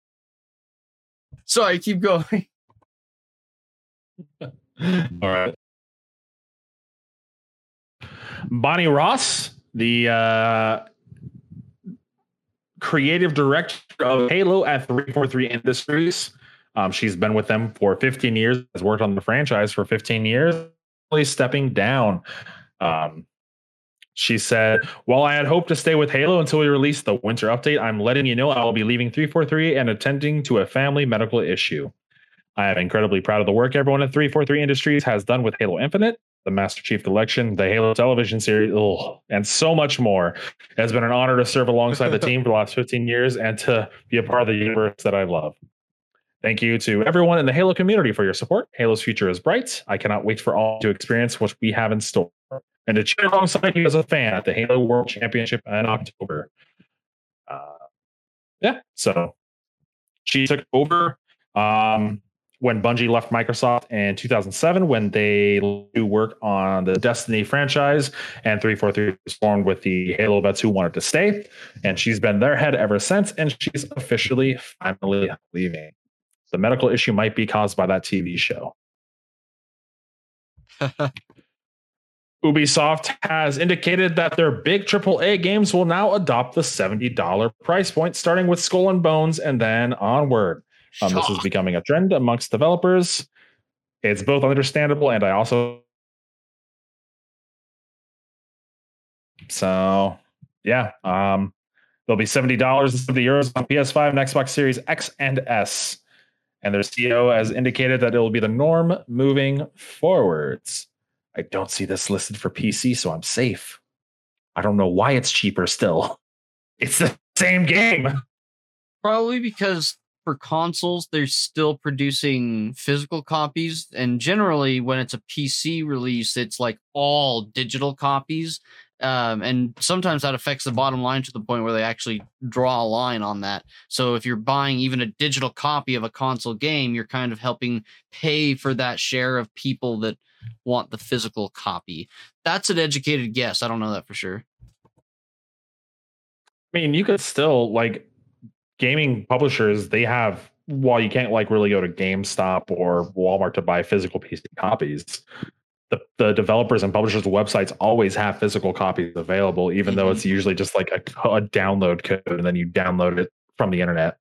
Sorry, keep going. All right. Bonnie Ross, the uh, creative director of Halo at 343 Industries. Um, she's been with them for 15 years, has worked on the franchise for 15 years, really stepping down. Um, she said, While I had hoped to stay with Halo until we release the winter update, I'm letting you know I will be leaving 343 and attending to a family medical issue. I am incredibly proud of the work everyone at 343 Industries has done with Halo Infinite, the Master Chief Collection, the Halo television series, ugh, and so much more. It has been an honor to serve alongside the team for the last 15 years and to be a part of the universe that I love. Thank you to everyone in the Halo community for your support. Halo's future is bright. I cannot wait for all to experience what we have in store and to cheer alongside you as a fan at the Halo World Championship in October. Uh, yeah, so she took over. Um, when Bungie left Microsoft in 2007 when they do work on the Destiny franchise and 343 was formed with the Halo vets who wanted to stay and she's been their head ever since and she's officially finally leaving. The medical issue might be caused by that TV show. Ubisoft has indicated that their big AAA games will now adopt the $70 price point, starting with Skull and Bones and then onward. Um, this is becoming a trend amongst developers. It's both understandable and I also. So, yeah, um, there'll be $70 and 70 euros on PS5 and Xbox Series X and S. And their CEO has indicated that it will be the norm moving forwards. I don't see this listed for PC, so I'm safe. I don't know why it's cheaper still. It's the same game. Probably because for consoles, they're still producing physical copies. And generally, when it's a PC release, it's like all digital copies. Um, and sometimes that affects the bottom line to the point where they actually draw a line on that. So if you're buying even a digital copy of a console game, you're kind of helping pay for that share of people that want the physical copy. That's an educated guess. I don't know that for sure. I mean, you could still like gaming publishers, they have while you can't like really go to GameStop or Walmart to buy physical PC copies, the, the developers and publishers websites always have physical copies available, even mm-hmm. though it's usually just like a, a, download code and then you download it from the internet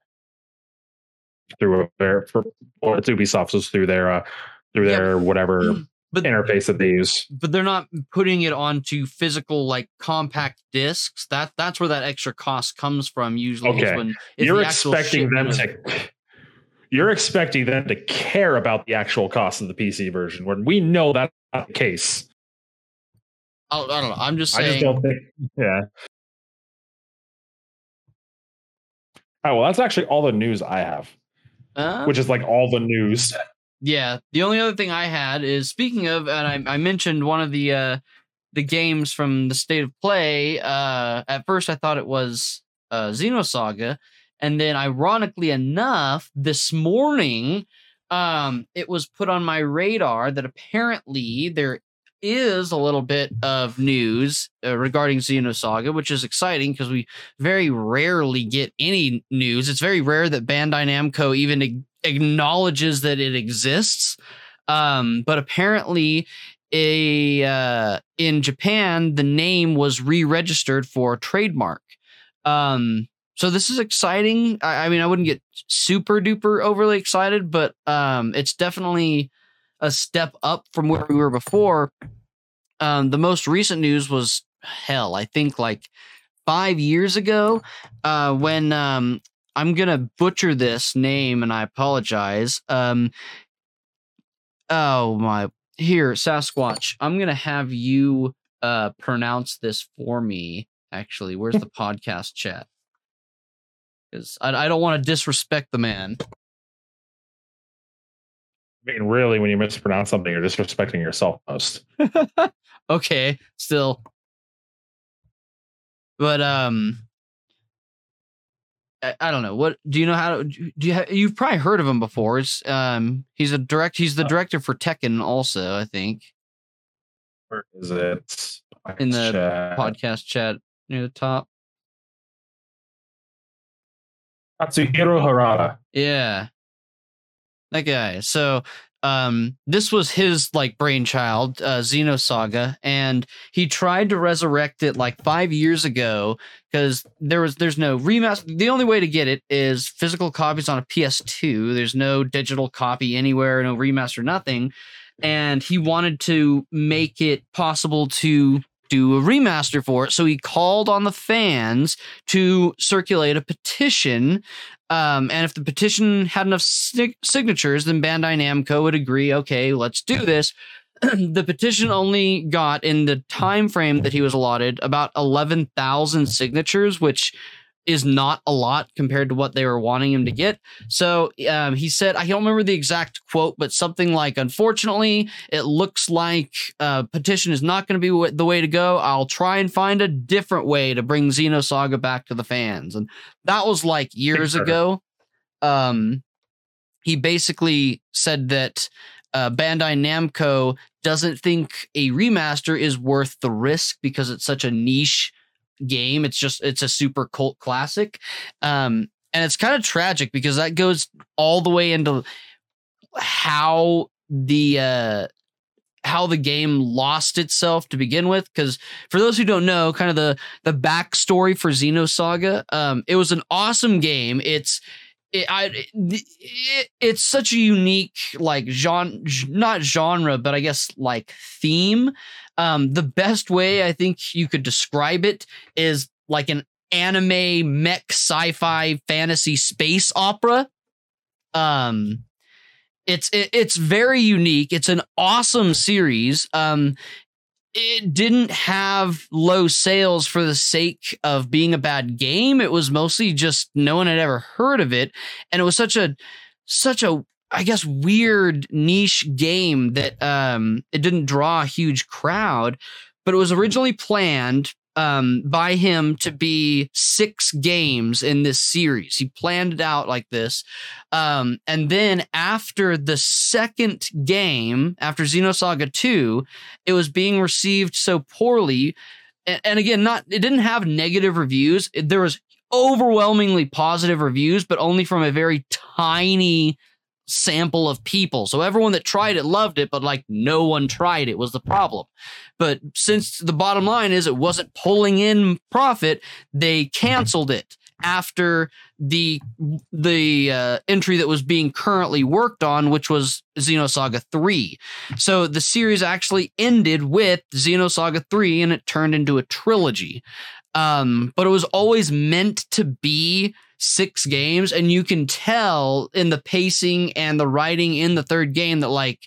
through their for or it's Ubisoft, so through their uh through their whatever but interface that they use. But they're not putting it onto physical like compact discs. That that's where that extra cost comes from. Usually, okay. when you're the expecting them to. You're expecting them to care about the actual cost of the PC version, when we know that's not the case. I don't, I don't know. I'm just saying. I just don't think. Yeah. Oh well, that's actually all the news I have, uh, which is like all the news. Yeah. The only other thing I had is speaking of, and I, I mentioned one of the uh, the games from the state of play. Uh, at first, I thought it was uh, Xenosaga, and then, ironically enough, this morning, um, it was put on my radar that apparently there is a little bit of news uh, regarding Xenosaga, which is exciting because we very rarely get any news. It's very rare that Bandai Namco even acknowledges that it exists. Um, but apparently, a uh, in Japan, the name was re-registered for trademark. Um, so this is exciting. I, I, mean, I wouldn't get super duper overly excited, but um, it's definitely a step up from where we were before. Um, the most recent news was hell. I think like five years ago, uh, when um, I'm gonna butcher this name, and I apologize. Um, oh my, here, Sasquatch. I'm gonna have you uh pronounce this for me. Actually, where's the podcast chat? Because I, I don't want to disrespect the man. I mean, really, when you mispronounce something, you're disrespecting yourself most. okay, still. But um, I, don't know what do you know how to do you you've probably heard of him before it's um he's a direct he's the uh. director for Tekken also I think where is it in the chat. podcast chat near the top Katsuhiro Harada yeah that guy so um, this was his like brainchild, uh, Xenosaga, and he tried to resurrect it like five years ago because there was there's no remaster. The only way to get it is physical copies on a PS2. There's no digital copy anywhere, no remaster, nothing. And he wanted to make it possible to do a remaster for it. So he called on the fans to circulate a petition. Um, and if the petition had enough signatures, then Bandai Namco would agree, okay, let's do this. the petition only got in the time frame that he was allotted about 11,000 signatures, which is not a lot compared to what they were wanting him to get. So um, he said, I don't remember the exact quote, but something like, unfortunately, it looks like uh, petition is not going to be the way to go. I'll try and find a different way to bring Xenosaga back to the fans. And that was like years ago. Um, he basically said that uh, Bandai Namco doesn't think a remaster is worth the risk because it's such a niche game. It's just it's a super cult classic, um, and it's kind of tragic because that goes all the way into how the uh, how the game lost itself to begin with. Because for those who don't know, kind of the the backstory for Xenosaga, um, it was an awesome game. It's it, I, it, it's such a unique like genre, not genre, but I guess like theme. Um, the best way I think you could describe it is like an anime mech sci-fi fantasy space opera. Um, it's it, it's very unique. It's an awesome series. Um, it didn't have low sales for the sake of being a bad game. It was mostly just no one had ever heard of it, and it was such a such a I guess weird niche game that um, it didn't draw a huge crowd. But it was originally planned um, by him to be six games in this series. He planned it out like this. Um, and then after the second game, after Xenosaga 2, it was being received so poorly. And, and again, not it didn't have negative reviews. There was overwhelmingly positive reviews, but only from a very tiny sample of people. So everyone that tried it loved it, but like no one tried it was the problem. But since the bottom line is it wasn't pulling in profit, they canceled it after the the uh, entry that was being currently worked on, which was Xenosaga 3. So the series actually ended with Xenosaga 3 and it turned into a trilogy. Um, but it was always meant to be six games, and you can tell in the pacing and the writing in the third game that like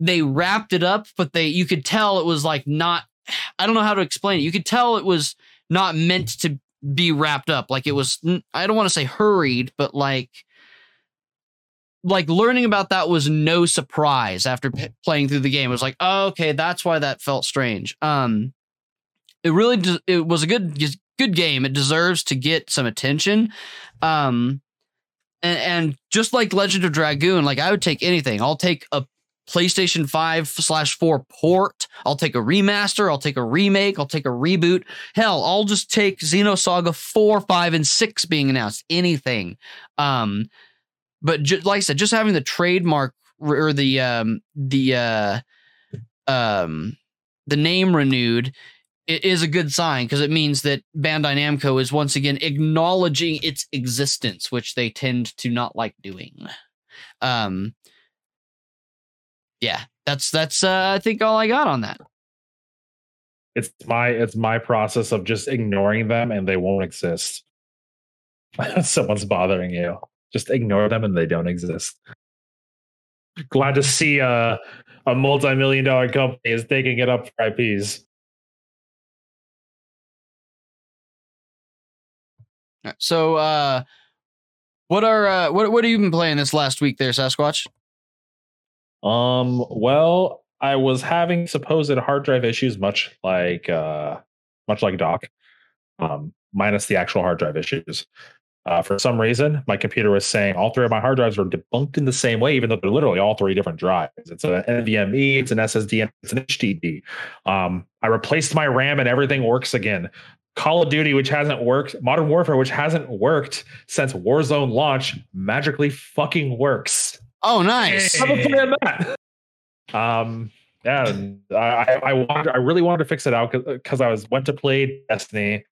they wrapped it up, but they you could tell it was like not. I don't know how to explain it. You could tell it was not meant to be wrapped up. Like it was. I don't want to say hurried, but like like learning about that was no surprise after p- playing through the game. It was like, oh, okay, that's why that felt strange. Um, it really de- it was a good good game. It deserves to get some attention. Um, and, and just like Legend of Dragoon, like I would take anything. I'll take a PlayStation 5 slash 4 port. I'll take a remaster. I'll take a remake. I'll take a reboot. Hell, I'll just take Xenosaga 4, 5, and 6 being announced. Anything. Um, but ju- like I said, just having the trademark or the um the uh um the name renewed it is a good sign because it means that Bandai Namco is once again acknowledging its existence, which they tend to not like doing. Um, yeah, that's that's uh, I think all I got on that. It's my it's my process of just ignoring them and they won't exist. Someone's bothering you. Just ignore them and they don't exist. Glad to see a a multi-million dollar company is taking it up for IPs. So, uh, what are uh, what what have you been playing this last week, there, Sasquatch? Um. Well, I was having supposed hard drive issues, much like uh, much like Doc, um, minus the actual hard drive issues. Uh, for some reason, my computer was saying all three of my hard drives were debunked in the same way, even though they're literally all three different drives. It's an NVMe, it's an SSD, and it's an HDD. Um, I replaced my RAM and everything works again. Call of Duty, which hasn't worked, Modern Warfare, which hasn't worked since Warzone launch, magically fucking works. Oh, nice. Hey. that. Um, yeah, I, I wanted, I really wanted to fix it out because I was went to play Destiny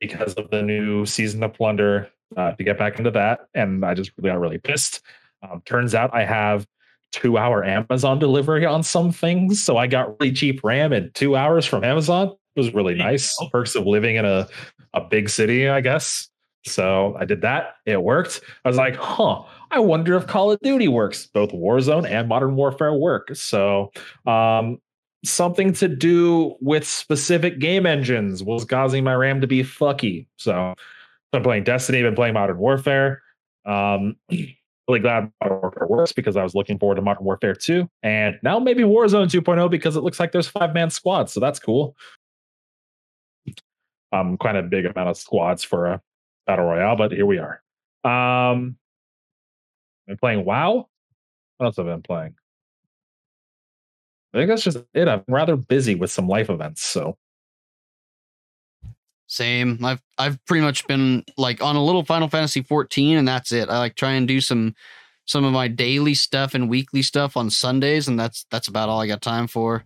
because of the new season of Plunder uh, to get back into that, and I just really got really pissed. Um, turns out I have two hour Amazon delivery on some things, so I got really cheap RAM in two hours from Amazon was really nice. Perks of living in a, a big city, I guess. So I did that. It worked. I was like, huh, I wonder if Call of Duty works. Both Warzone and Modern Warfare work. So um, something to do with specific game engines was causing my RAM to be fucky. So I'm playing Destiny, I've been playing Modern Warfare. Um, really glad Modern Warfare works because I was looking forward to Modern Warfare 2. And now maybe Warzone 2.0 because it looks like there's five man squads. So that's cool um, quite a big amount of squads for a battle royale, but here we are. Um, Been playing WoW. What else have I been playing? I think that's just it. I'm rather busy with some life events, so Same. I've I've pretty much been like on a little Final Fantasy 14 and that's it. I like try and do some some of my daily stuff and weekly stuff on Sundays and that's that's about all I got time for.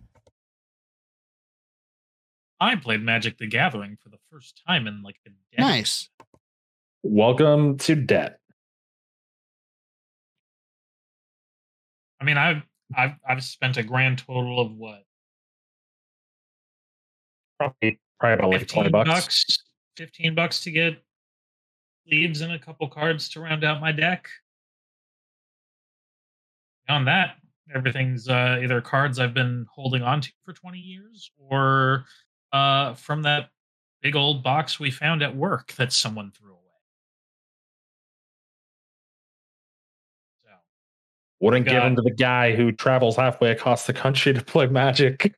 I played Magic the Gathering for the first time in like a decade. Nice. welcome to debt. I mean, I've I've I've spent a grand total of what Probably, probably about like twenty bucks. Fifteen bucks to get leaves and a couple cards to round out my deck. Beyond that, everything's uh, either cards I've been holding on to for twenty years, or uh, from that big old box we found at work that someone threw away. So Wouldn't give them to the guy who travels halfway across the country to play Magic.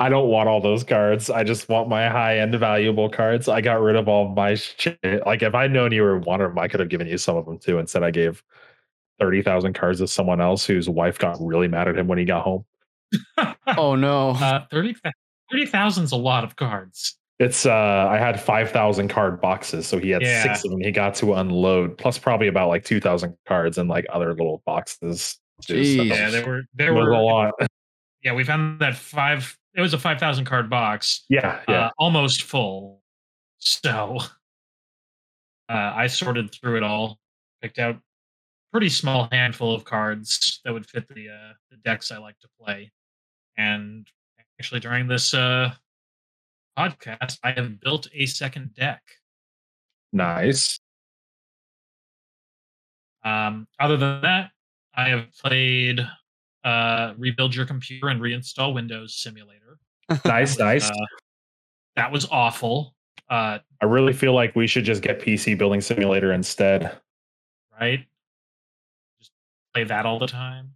I don't want all those cards. I just want my high end valuable cards. I got rid of all my shit. Like if I'd known you were one of them, I could have given you some of them too. Instead, I gave thirty thousand cards to someone else whose wife got really mad at him when he got home. Oh no. uh, 30 30,000 is a lot of cards. It's uh I had five thousand card boxes, so he had Yeah. six of them. He got to unload, plus probably about like two thousand cards and like other little boxes. too, so Jeez. Yeah, there were there were a lot. yeah we found that five it was a 5000 card box Yeah, yeah. uh, almost full so uh, i sorted through it all picked out pretty small handful of cards that would fit the uh, the decks i like to play and actually during this uh podcast i have built a second deck nice. um other than that i have played uh rebuild your computer and reinstall windows simulator Nice, nice. Uh, that was awful. Uh, I really feel like we should just get PC building simulator instead. right? Just play that all the time.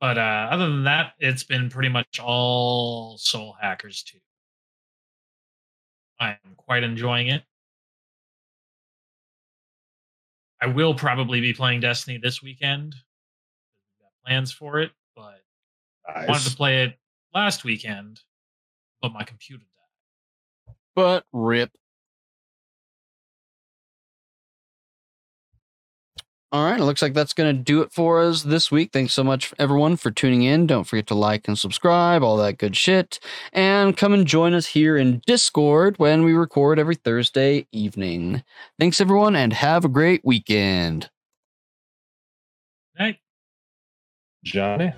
But uh, other than that, it's been pretty much all Soul Hackers 2. I am quite enjoying it. I will probably be playing Destiny this weekend. We've got plans for it, but I wanted to play it last weekend, but my computer died. But rip. All right, it looks like that's going to do it for us this week. Thanks so much, everyone, for tuning in. Don't forget to like and subscribe, all that good shit. And come and join us here in Discord when we record every Thursday evening. Thanks, everyone, and have a great weekend. Night. Johnny.